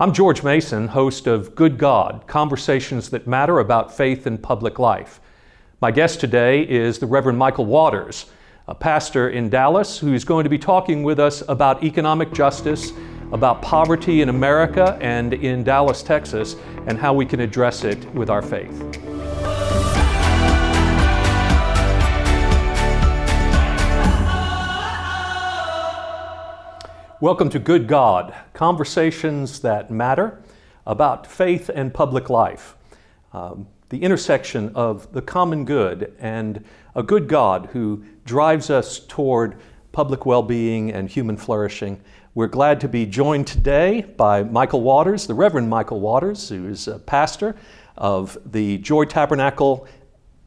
I'm George Mason, host of Good God Conversations That Matter About Faith and Public Life. My guest today is the Reverend Michael Waters, a pastor in Dallas who's going to be talking with us about economic justice, about poverty in America and in Dallas, Texas, and how we can address it with our faith. Welcome to Good God, conversations that matter about faith and public life, um, the intersection of the common good and a good God who drives us toward public well being and human flourishing. We're glad to be joined today by Michael Waters, the Reverend Michael Waters, who is a pastor of the Joy Tabernacle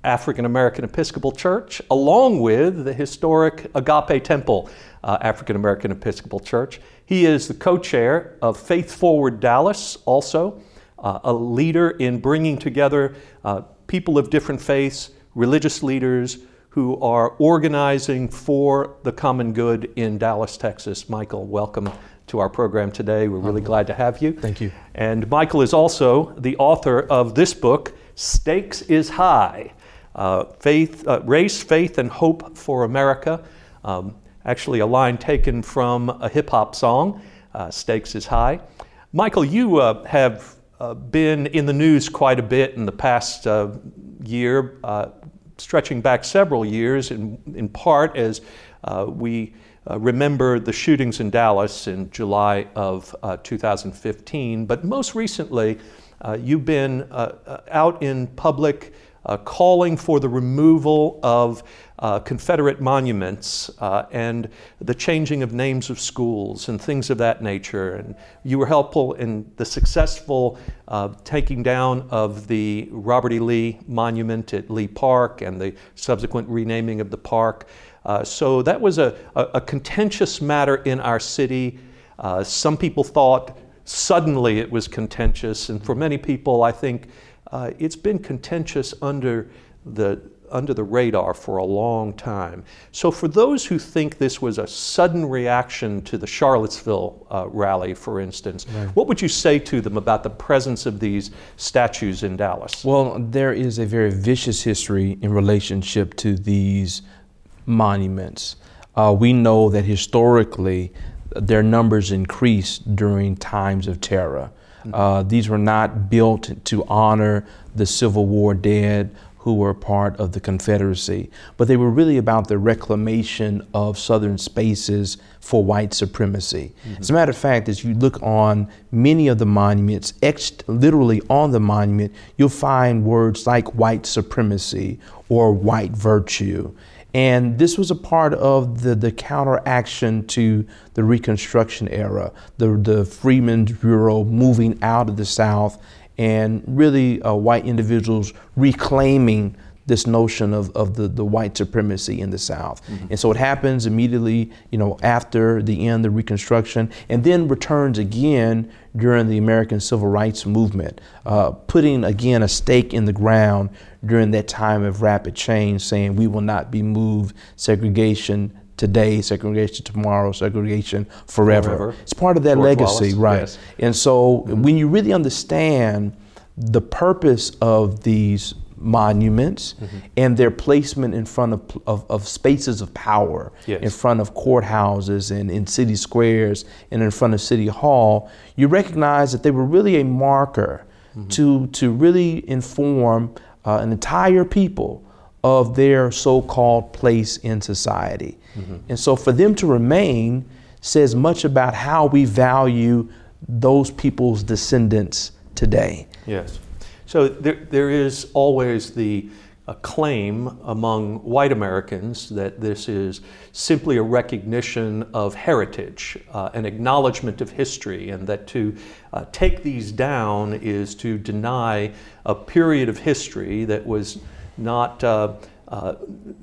African American Episcopal Church, along with the historic Agape Temple uh, African American Episcopal Church. He is the co chair of Faith Forward Dallas, also uh, a leader in bringing together uh, people of different faiths, religious leaders who are organizing for the common good in Dallas, Texas. Michael, welcome to our program today. We're really glad to have you. Thank you. And Michael is also the author of this book, Stakes is High uh, faith, uh, Race, Faith, and Hope for America. Um, actually a line taken from a hip hop song, uh, Stakes is High. Michael, you uh, have uh, been in the news quite a bit in the past uh, year, uh, stretching back several years, in, in part as uh, we remember the shootings in Dallas in July of 2015. But most recently, you've been out in public uh, calling for the removal of uh, Confederate monuments uh, and the changing of names of schools and things of that nature. And you were helpful in the successful uh, taking down of the Robert E. Lee monument at Lee Park and the subsequent renaming of the park. Uh, so that was a, a, a, contentious matter in our city. Uh, some people thought suddenly it was contentious, and for many people, I think uh, it's been contentious under the under the radar for a long time. So, for those who think this was a sudden reaction to the Charlottesville uh, rally, for instance, right. what would you say to them about the presence of these statues in Dallas? Well, there is a very vicious history in relationship to these monuments. Uh, we know that historically their numbers increased during times of terror. Uh, these were not built to honor the Civil War dead who were part of the Confederacy, but they were really about the reclamation of Southern spaces for white supremacy. Mm-hmm. As a matter of fact, as you look on many of the monuments, etched literally on the monument, you'll find words like white supremacy or white virtue. And this was a part of the, the counteraction to the Reconstruction era, the, the Freedmen's Bureau moving out of the South and really uh, white individuals reclaiming this notion of, of the, the white supremacy in the South. Mm-hmm. And so it happens immediately, you know, after the end of Reconstruction, and then returns again during the American Civil Rights Movement, uh, putting again a stake in the ground during that time of rapid change, saying we will not be moved, segregation today, segregation tomorrow, segregation forever. forever. It's part of that George legacy, Wallace, right? Yes. And so mm-hmm. when you really understand the purpose of these monuments mm-hmm. and their placement in front of, of, of spaces of power, yes. in front of courthouses and in city squares and in front of City Hall, you recognize that they were really a marker mm-hmm. to, to really inform uh, an entire people of their so called place in society. Mm-hmm. And so for them to remain says much about how we value those people's descendants today. Yes. So there, there is always the claim among white Americans that this is simply a recognition of heritage, uh, an acknowledgement of history, and that to uh, take these down is to deny a period of history that was not. Uh, uh,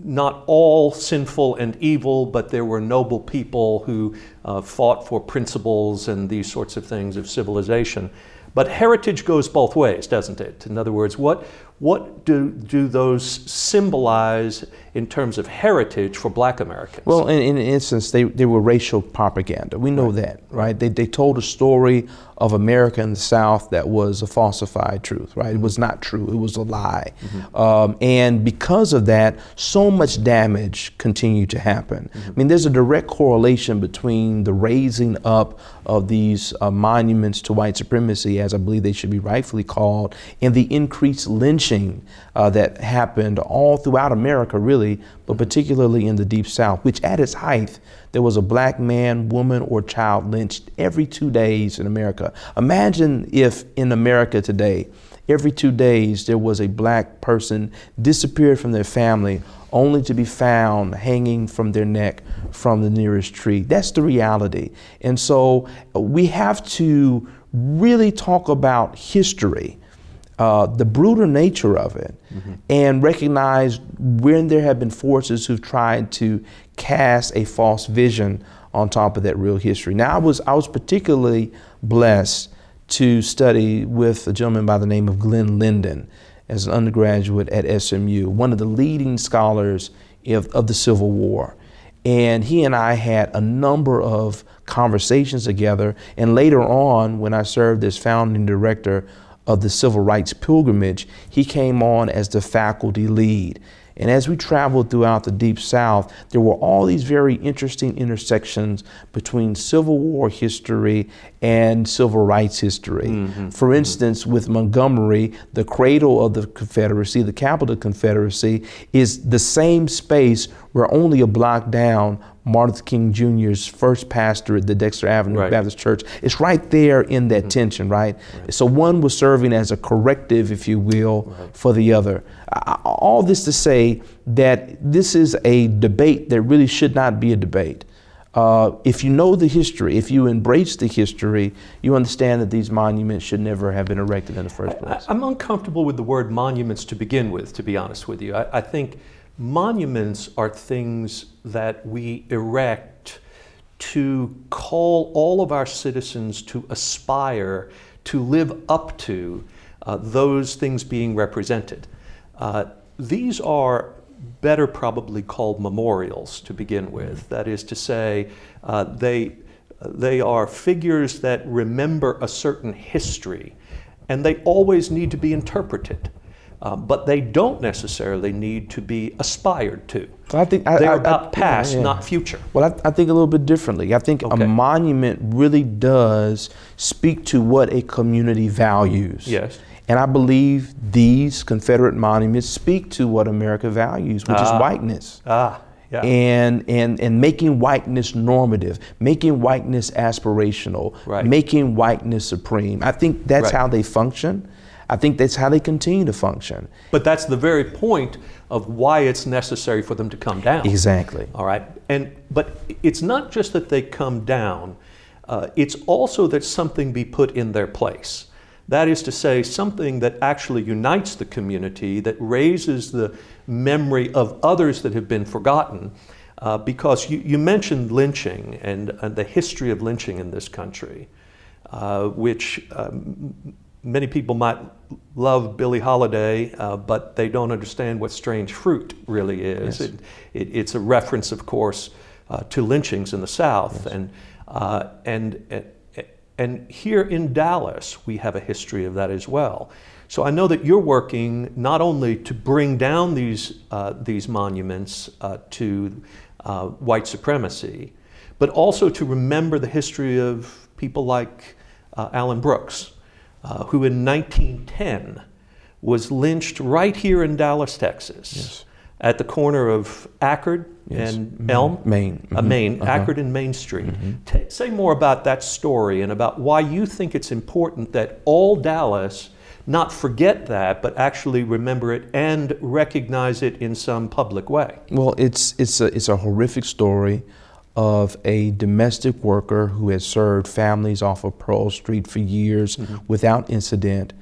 not all sinful and evil, but there were noble people who uh, fought for principles and these sorts of things of civilization. But heritage goes both ways, doesn't it? In other words, what, what do, do those symbolize in terms of heritage for black Americans? Well, in, in an instance, they, they were racial propaganda. We know right. that, right? They, they told a story of America in the South that was a falsified truth, right? It was not true, it was a lie. Mm-hmm. Um, and because of that, so much damage continued to happen. Mm-hmm. I mean, there's a direct correlation between the raising up of these uh, monuments to white supremacy, as I believe they should be rightfully called, and the increased lynching uh, that happened all throughout America, really, but particularly in the Deep South, which at its height, there was a black man, woman, or child lynched every two days in America. Imagine if in America today, every two days, there was a black person disappeared from their family only to be found hanging from their neck from the nearest tree. That's the reality. And so we have to really talk about history uh, the brutal nature of it mm-hmm. and recognize when there have been forces who've tried to cast a false vision on top of that real history. Now, I was, I was particularly blessed to study with a gentleman by the name of Glenn Linden as an undergraduate at SMU, one of the leading scholars of, of the Civil War. And he and I had a number of conversations together. And later on, when I served as founding director of the Civil Rights Pilgrimage, he came on as the faculty lead. And as we traveled throughout the Deep South, there were all these very interesting intersections between Civil War history and civil rights history. Mm-hmm. For instance, mm-hmm. with Montgomery, the cradle of the Confederacy, the capital of the Confederacy, is the same space where only a block down Martin Luther King Jr.'s first pastor at the Dexter Avenue right. Baptist Church. It's right there in that mm-hmm. tension, right? right? So one was serving as a corrective, if you will, right. for the other. All this to say that this is a debate that really should not be a debate. Uh, if you know the history, if you embrace the history, you understand that these monuments should never have been erected in the first place. I, am uncomfortable with the word monuments to begin with, to be honest with you. I, I think monuments are things that we erect to call all of our citizens to aspire to live up to uh, those things being represented. Uh, these are better probably called memorials to begin with. That is to say, uh, they, they are figures that remember a certain history, and they always need to be interpreted. Uh, but they don't necessarily need to be aspired to. I think I, they're I, about I, past, yeah, not future. Well, I, think a little bit differently. I think okay. a monument really does speak to what a community values. Yes. And I believe these Confederate monuments speak to what America values, which ah. is whiteness. Ah. Yeah. And, and, and making whiteness normative, making whiteness aspirational, right. making whiteness supreme. I think that's right. how they function. I think that's how they continue to function. But that's the very point of why it's necessary for them to come down. Exactly. All right. And but it's not just that they come down. Uh, it's also that something be put in their place. That is to say, something that actually unites the community, that raises the memory of others that have been forgotten. Uh, because you, you, mentioned lynching and, and, the history of lynching in this country, uh, which um, many people might love Billie Holiday, uh, but they don't understand what strange fruit really is. Yes. It, it, it's a reference, of course, uh, to lynchings in the South. Yes. And, uh, and, and here in Dallas, we have a history of that as well. So I know that you're working not only to bring down these, uh, these monuments uh, to uh, white supremacy, but also to remember the history of people like Allen Brooks, uh, who in 1910 was lynched right here in Dallas, Texas, yes. at the corner of Akard yes. and. Elm, Main, uh, mm-hmm. uh, Main, uh-huh. Akard and Main Street. Mm-hmm. T- say more about that story and about why you think it's important that all Dallas not forget that, but actually remember it and recognize it in some public way. Well, it's it's a it's a horrific story of a domestic worker who has served families off of Pearl Street for years mm-hmm. without incident,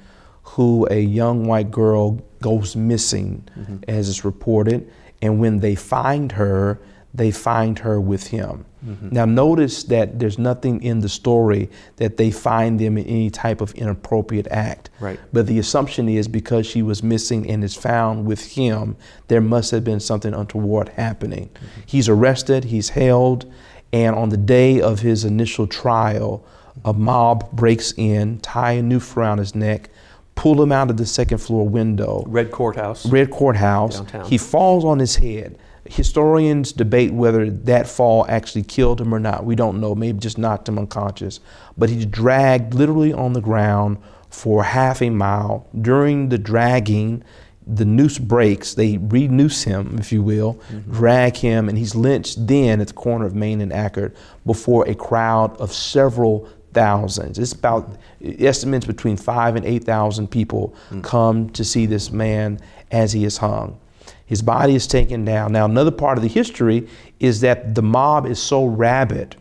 who a young white girl goes missing, mm-hmm. as is reported. And when they find her, they find her with him. Mm-hmm. Now, notice that there's nothing in the story that they find them in any type of inappropriate act. Right. But the assumption is because she was missing and is found with him, there must have been something untoward happening. Mm-hmm. He's arrested, he's held, and on the day of his initial trial, a mob breaks in, tie a noose around his neck, pull him out of the second floor window. Red Courthouse. Red Courthouse. Downtown. He falls on his head historians debate whether that fall actually killed him or not. We don't know. Maybe just knocked him unconscious. But he's dragged literally on the ground for half a mile. During the dragging, the noose breaks. They re-noose him, if you will, mm-hmm. drag him, and he's lynched then at the corner of Main and Akard before a crowd of several thousands. It's about estimates between five and eight thousand people mm-hmm. come to see this man as he is hung. His body is taken down. Now, another part of the history is that the mob is so rabid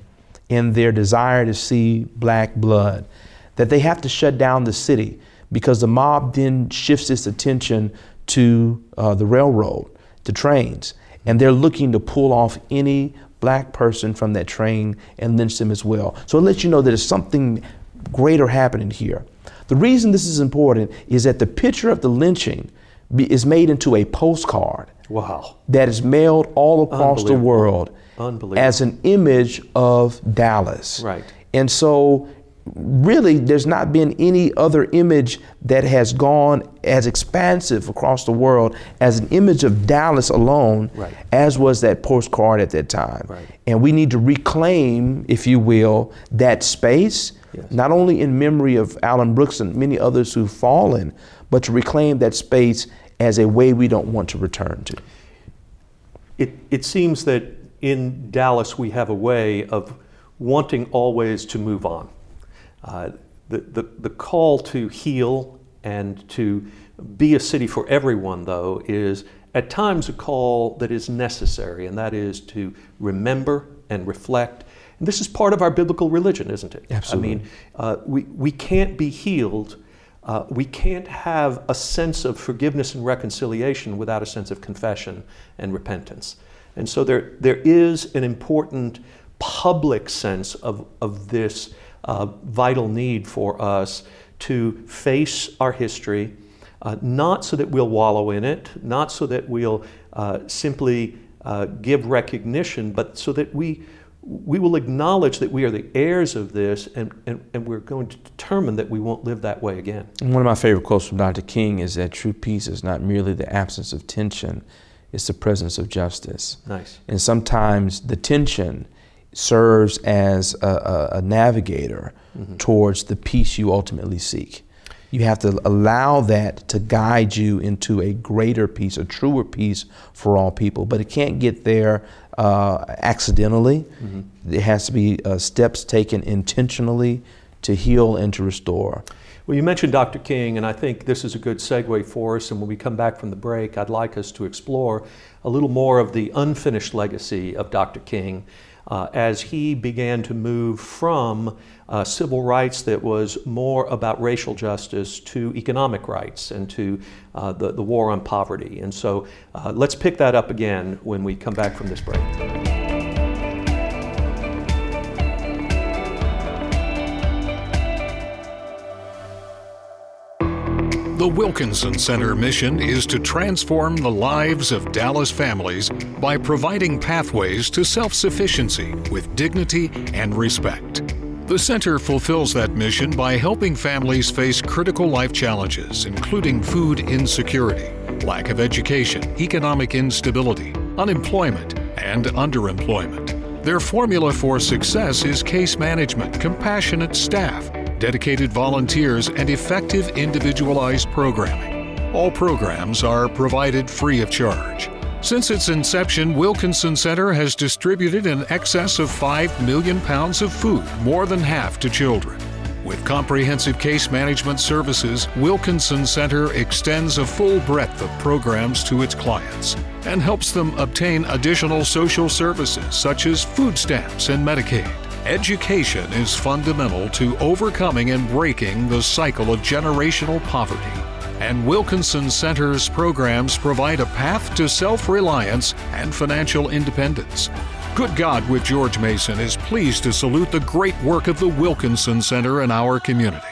in their desire to see black blood that they have to shut down the city because the mob then shifts its attention to uh, the railroad, to trains, and they're looking to pull off any black person from that train and lynch them as well. So it lets you know that there's something greater happening here. The reason this is important is that the picture of the lynching be, is made into a postcard. Wow. That is mailed all across the world as an image of Dallas. Right. And so, really, there's not been any other image that has gone as expansive across the world as an image of Dallas alone, right. as was that postcard at that time. Right. And we need to reclaim, if you will, that space, yes. not only in memory of Allen Brooks and many others who've fallen, but to reclaim that space as a way we don't want to return to. It, it seems that in Dallas we have a way of wanting always to move on. Uh, the, the, the call to heal and to be a city for everyone, though, is at times a call that is necessary, and that is to remember and reflect. And this is part of our biblical religion, isn't it? Absolutely. I mean, uh, we, we can't be healed uh, we can't have a sense of forgiveness and reconciliation without a sense of confession and repentance. And so there, there is an important public sense of, of this uh, vital need for us to face our history, uh, not so that we'll wallow in it, not so that we'll uh, simply uh, give recognition, but so that we, we will acknowledge that we are the heirs of this and, and, and we're going to determine that we won't live that way again. One of my favorite quotes from Dr. King is that true peace is not merely the absence of tension, it's the presence of justice. Nice. And sometimes the tension serves as a, a, a navigator mm-hmm. towards the peace you ultimately seek. You have to allow that to guide you into a greater peace, a truer peace for all people. But it can't get there uh, accidentally. Mm-hmm. There has to be uh, steps taken intentionally to heal and to restore. Well, you mentioned Dr. King, and I think this is a good segue for us. And when we come back from the break, I'd like us to explore a little more of the unfinished legacy of Dr. King uh, as he began to move from uh, civil rights that was more about racial justice to economic rights and to uh, the, the war on poverty. And so uh, let's pick that up again when we come back from this break. The Wilkinson Center mission is to transform the lives of Dallas families by providing pathways to self sufficiency with dignity and respect. The center fulfills that mission by helping families face critical life challenges, including food insecurity, lack of education, economic instability, unemployment, and underemployment. Their formula for success is case management, compassionate staff, dedicated volunteers, and effective individualized programming. All programs are provided free of charge. Since its inception, Wilkinson Center has distributed in excess of 5 million pounds of food, more than half to children. With comprehensive case management services, Wilkinson Center extends a full breadth of programs to its clients and helps them obtain additional social services such as food stamps and Medicaid. Education is fundamental to overcoming and breaking the cycle of generational poverty. And Wilkinson Center's programs provide a path to self reliance and financial independence. Good God with George Mason is pleased to salute the great work of the Wilkinson Center in our community.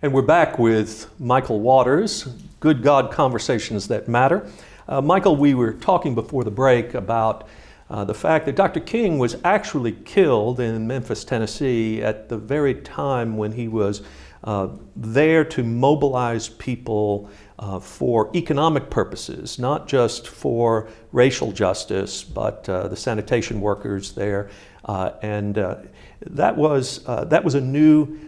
And we're back with Michael Waters, Good God Conversations That Matter. Uh, Michael, we were talking before the break about uh, the fact that Dr. King was actually killed in Memphis, Tennessee, at the very time when he was uh, there to mobilize people uh, for economic purposes, not just for racial justice, but uh, the sanitation workers there. Uh, and uh, that, was, that was a new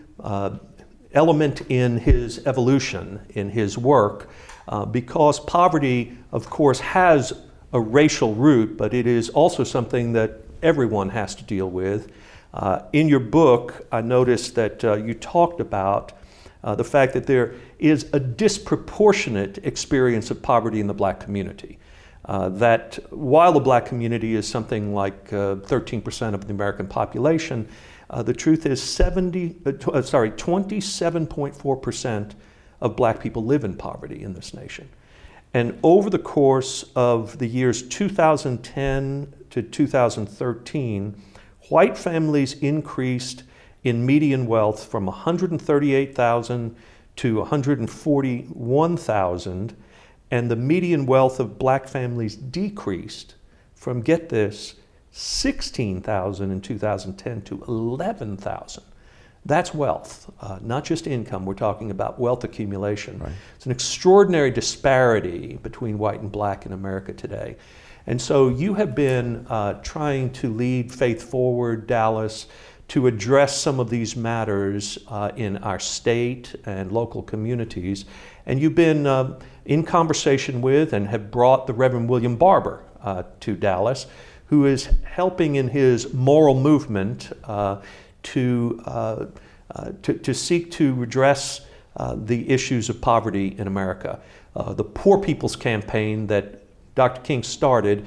element in his evolution, in his work, uh, because poverty, of course, has a racial root, but it is also something that everyone has to deal with. Uh, in your book, I noticed that uh, you talked about uh, the fact that there is a disproportionate experience of poverty in the black community. Uh, that while the black community is something like 13% uh, of the American population, the truth is 70, uh, t- uh, sorry, 27.4% of black people live in poverty in this nation. And over the course of the years 2010 to 2013, white families increased in median wealth from 138,000 to 141,000, and the median wealth of black families decreased from, get this, 16,000 in 2010 to 11,000. That's wealth, uh, not just income. We're talking about wealth accumulation. Right. It's an extraordinary disparity between white and black in America today. And so you have been uh, trying to lead Faith Forward Dallas to address some of these matters uh, in our state and local communities. And you've been uh, in conversation with and have brought the Reverend William Barber uh, to Dallas who is helping in his moral movement uh, to, uh, uh, to, to, seek to redress uh, the issues of poverty in America. Uh, the Poor People's Campaign that Dr. King started,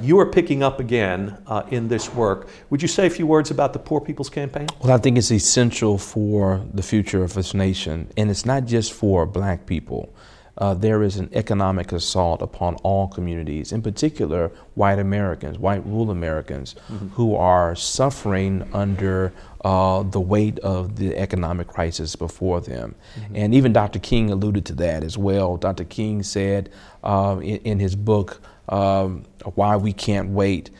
you are picking up again in this work. Would you say a few words about the Poor People's Campaign? Well, I think it's essential for the future of this nation, and it's not just for black people uh, there is an economic assault upon all communities, in particular white Americans, white rural Americans, mm-hmm. who are suffering under uh, the weight of the economic crisis before them. Mm-hmm. And even Dr. King alluded to that as well. Dr. King said uh, in, in, his book, um, Why We Can't Wait,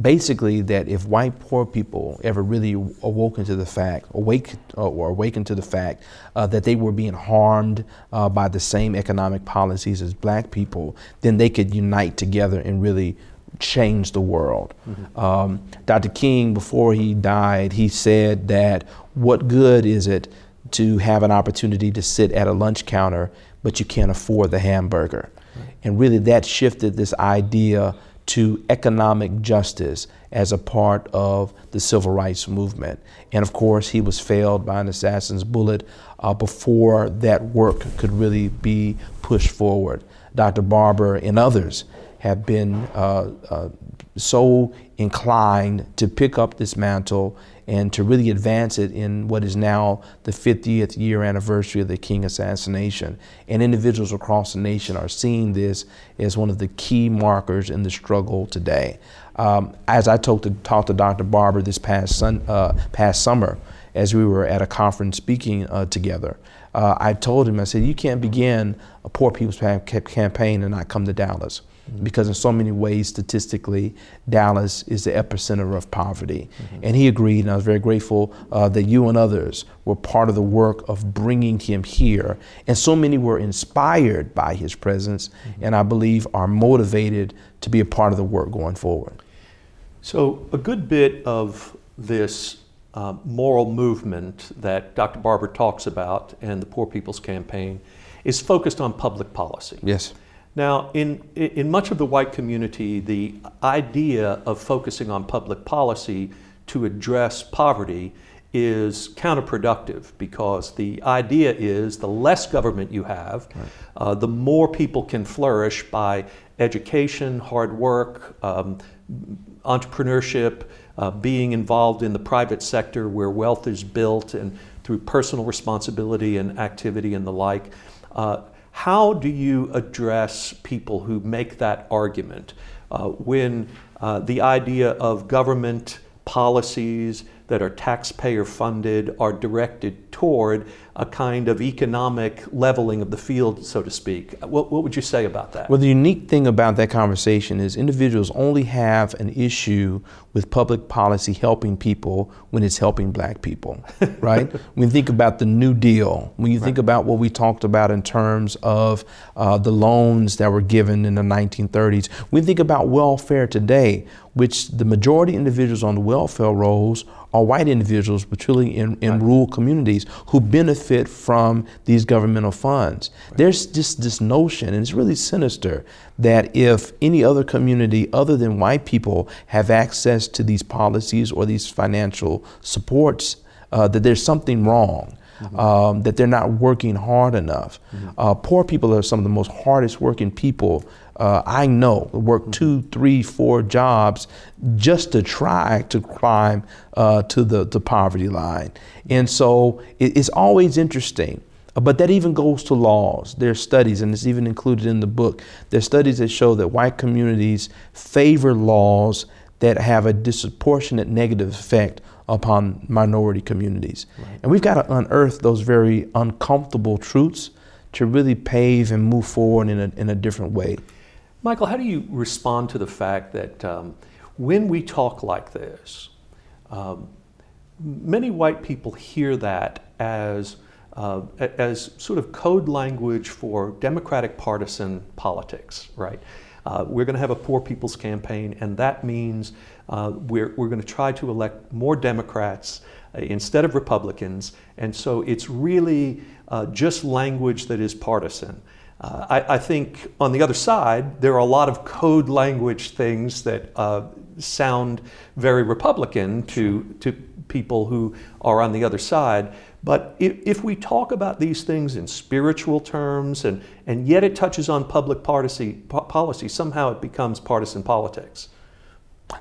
basically that if white poor people ever really awoken to the fact, awake uh, or awakened to the fact uh, that they were being harmed uh, by the same economic policies as black people, then they could unite together and really change the world. Mm-hmm. Um, Dr. King, before he died, he said that what good is it to have an opportunity to sit at a lunch counter, but you can't afford the hamburger? Right. And really, that shifted this idea to economic justice as a part of the civil rights movement. And of course, he was failed by an assassin's bullet uh, before that work could really be pushed forward. Dr. Barber and others have been uh, uh, so inclined to pick up this mantle and to really advance it in what is now the 50th year anniversary of the King assassination. And individuals across the nation are seeing this as one of the key markers in the struggle today. Um, as I talked to, talked to Dr. Barber this past, sun, uh, past summer, as we were at a conference speaking uh, together, uh, I told him, I said, you can't begin a Poor People's Campaign and not come to Dallas mm-hmm. because in so many ways, statistically, Dallas is the epicenter of poverty. Mm-hmm. And he agreed, and I was very grateful uh, that you and others were part of the work of bringing him here. And so many were inspired by his presence, mm-hmm. and I believe are motivated to be a part of the work going forward. So, a good bit of this uh, moral movement that Dr. Barber talks about and the Poor People's Campaign is focused on public policy. Yes. Now, in, in much of the white community, the idea of focusing on public policy to address poverty is counterproductive because the idea is the less government you have, right. uh, the more people can flourish by education, hard work, um, entrepreneurship, uh, being involved in the private sector where wealth is built, and through personal responsibility and activity and the like. Uh, how do you address people who make that argument uh, when uh, the idea of government policies that are taxpayer funded are directed toward a kind of economic leveling of the field, so to speak. What, what, would you say about that? Well, the unique thing about that conversation is individuals only have an issue with public policy helping people when it's helping black people, right? when you think about the New Deal, when you right. think about what we talked about in terms of uh, the loans that were given in the 1930s, we think about welfare today, which the majority of individuals on the welfare rolls are white individuals, particularly in, in right. rural communities, who benefit from these governmental funds. Right. There's just this notion, and it's really sinister, that if any other community other than white people have access to these policies or these financial supports, uh, that there's something wrong. Mm-hmm. Um, that they're not working hard enough. Mm-hmm. Uh, poor people are some of the most hardest working people uh, I know work mm-hmm. two, three, four jobs just to try to climb uh, to the, the poverty line. And so it, it's always interesting. But that even goes to laws. There are studies, and it's even included in the book. There are studies that show that white communities favor laws that have a disproportionate negative effect upon minority communities. Right. And we've got to unearth those very uncomfortable truths to really pave and move forward in a, in a different way. Michael, how do you respond to the fact that um, when we talk like this, um, many white people hear that as uh, as sort of code language for democratic partisan politics, right? Uh, we're going to have a poor people's campaign, and that means uh, we're, we're going to try to elect more Democrats uh, instead of Republicans, and so it's really uh, just language that is partisan. Uh, I, I, think on the other side, there are a lot of code language things that uh, sound very Republican to, to people who are on the other side. But if, if, we talk about these things in spiritual terms and, and yet it touches on public policy, policy, somehow it becomes partisan politics.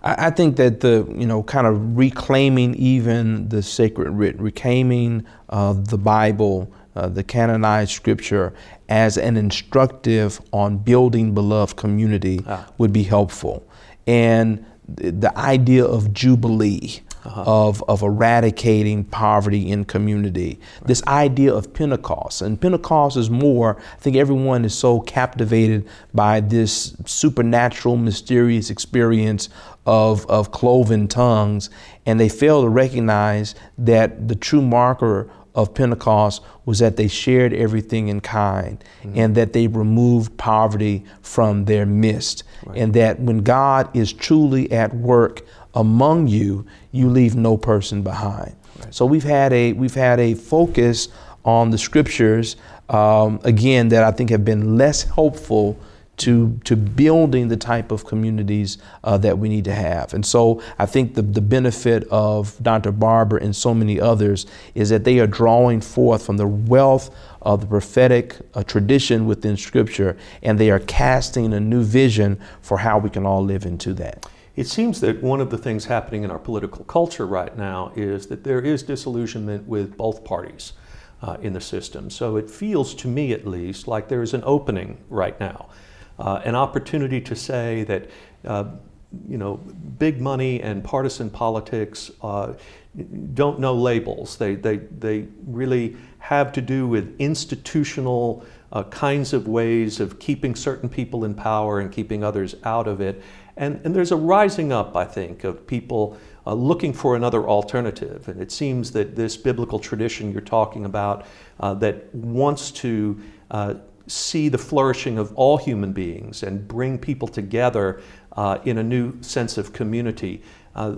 I, I think that the, you know, kind of reclaiming even the sacred writ, reclaiming uh, the Bible, uh, the canonized scripture as an instructive on building beloved community ah. would be helpful. And the idea of jubilee, uh-huh. of, of eradicating poverty in community. Right. This idea of Pentecost. And Pentecost is more, I think everyone is so captivated by this supernatural, mysterious experience of, of cloven tongues, and they fail to recognize that the true marker of Pentecost was that they shared everything in kind mm-hmm. and that they removed poverty from their midst. Right. And that when God is truly at work among you, you leave no person behind. Right. So we've had a we've had a focus on the scriptures um, again that I think have been less helpful to, to building the type of communities uh, that we need to have. And so I think the, the benefit of Dr. Barber and so many others is that they are drawing forth from the wealth of the prophetic uh, tradition within Scripture and they are casting a new vision for how we can all live into that. It seems that one of the things happening in our political culture right now is that there is disillusionment with both parties. Uh, in the system. So it feels to me, at least, like there is an opening right now uh, an opportunity to say that uh, you know big money and partisan politics uh, don't know labels. They, they, they really have to do with institutional uh, kinds of ways of keeping certain people in power and keeping others out of it. And, and there's a rising up, I think, of people uh, looking for another alternative. And it seems that this biblical tradition you're talking about uh, that wants to see the flourishing of all human beings and bring people together uh, in a new sense of community. Uh,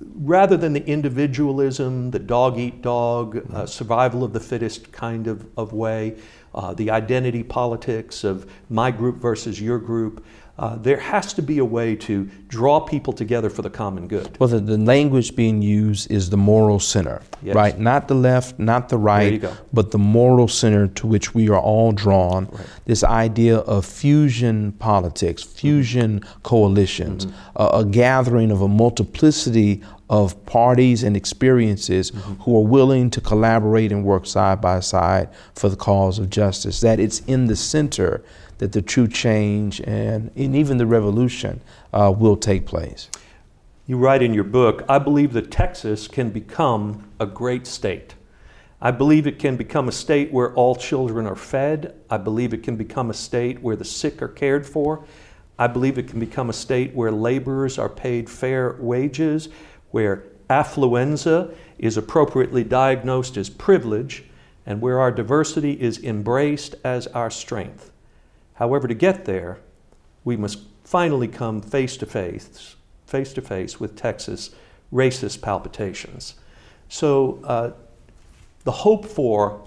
rather than the individualism, the dog eat dog, uh, survival of the fittest kind of, of way, uh, the identity politics of my group versus your group, uh, there has to be a way to draw people together for the common good. Well, the, the language being used is the moral center, yes. right? Not the left, not the right, but the moral center to which we are all drawn. Right. This idea of fusion politics, fusion mm-hmm. coalitions, mm-hmm. a gathering of a multiplicity of parties and experiences mm-hmm. who are willing to collaborate and work side by side for the cause of justice. That it's in the center that the true change and, and even the revolution uh, will take place. You write in your book, I believe that Texas can become a great state. I believe it can become a state where all children are fed. I believe it can become a state where the sick are cared for. I believe it can become a state where laborers are paid fair wages, where affluenza is appropriately diagnosed as privilege, and where our diversity is embraced as our strength. However, to get there, we must finally come face to face, face to face with Texas racist palpitations. So, uh, the hope for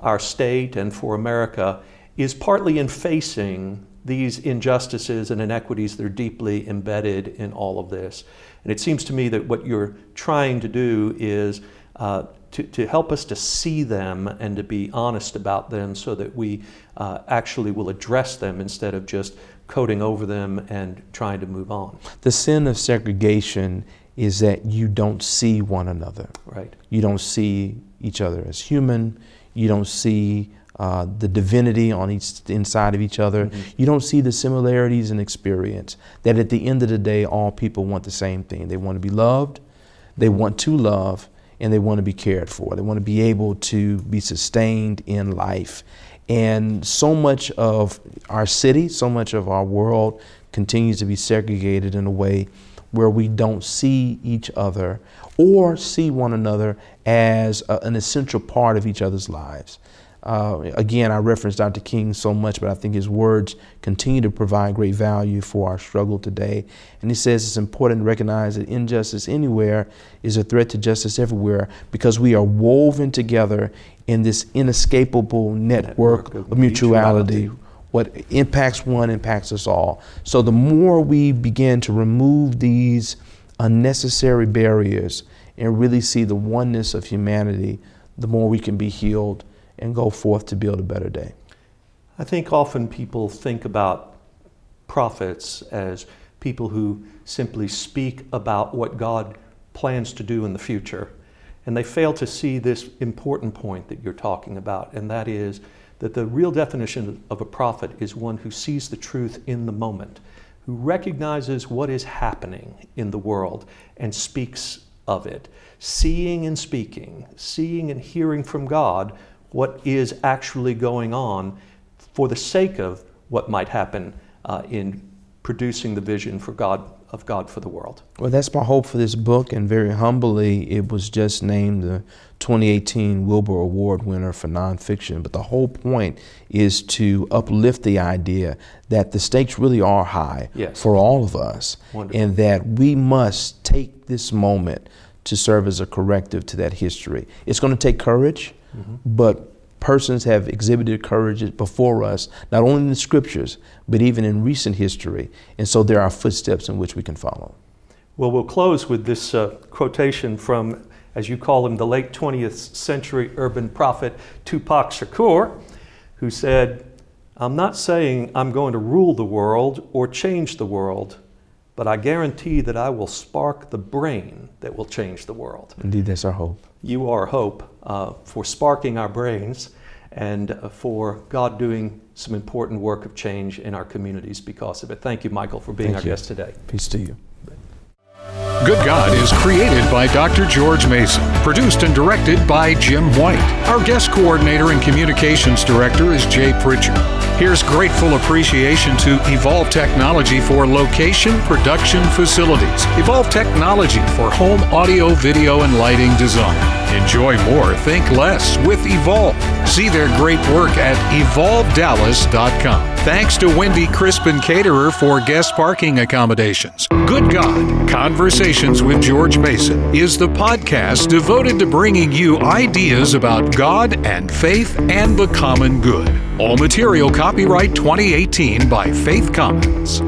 our state and for America is partly in facing these injustices and inequities that are deeply embedded in all of this. And it seems to me that what you're trying to do is uh, to, to help us to see them and to be honest about them so that we uh, actually will address them instead of just coding over them and trying to move on. The sin of segregation is that you don't see one another. Right. You don't see each other as human. You don't see uh, the divinity on each inside of each other. Mm-hmm. You don't see the similarities in experience. That at the end of the day, all people want the same thing. They want to be loved, they want to love, and they want to be cared for. They want to be able to be sustained in life. And so much of our city, so much of our world continues to be segregated in a way where we don't see each other or see one another as a, an essential part of each other's lives. Uh, again, I reference Dr. King so much, but I think his words continue to provide great value for our struggle today. And he says it's important to recognize that injustice anywhere is a threat to justice everywhere because we are woven together in this inescapable network, network of, of mutuality. mutuality. What impacts one impacts us all. So the more we begin to remove these unnecessary barriers and really see the oneness of humanity, the more we can be healed and go forth to build a better day. I think often people think about prophets as people who simply speak about what God plans to do in the future. And they fail to see this important point that you're talking about, and that is that the real definition of a prophet is one who sees the truth in the moment who recognizes what is happening in the world and speaks of it, seeing and speaking, seeing and hearing from God what is actually going on for the sake of what might happen uh, in producing the vision for God of God for the world. Well, that's my hope for this book, and very humbly, it was just named the 2018 Wilbur Award winner for nonfiction. But the whole point is to uplift the idea that the stakes really are high yes. for all of us, Wonderful. and that we must take this moment to serve as a corrective to that history. It's going to take courage, mm-hmm. but persons have exhibited courage before us, not only in the scriptures, but even in recent history. And so there are footsteps in which we can follow. Well, we'll close with this uh, quotation from, as you call him, the late 20th century urban prophet Tupac Shakur, who said, I'm not saying I'm going to rule the world or change the world, but I guarantee that I will spark the brain that will change the world. Indeed, that's our hope. You are hope uh, for sparking our brains and uh, for God doing some important work of change in our communities because of it. Thank you, Michael, for being Thank our you. guest today. Peace to you. Good God is created by Dr. George Mason, produced and directed by Jim White. Our guest coordinator and communications director is Jay Pritchard. Here's grateful appreciation to Evolve Technology for location production facilities. Evolve Technology for home audio, video, and lighting design. Enjoy more, think less with Evolve. See their great work at evolvdallas.com. Thanks to Wendy Krispin Caterer for guest parking accommodations. Good God, Conversations with George Mason is the podcast devoted to bringing you ideas about God and faith and the common good. All material copyright 2018 by Faith Commons.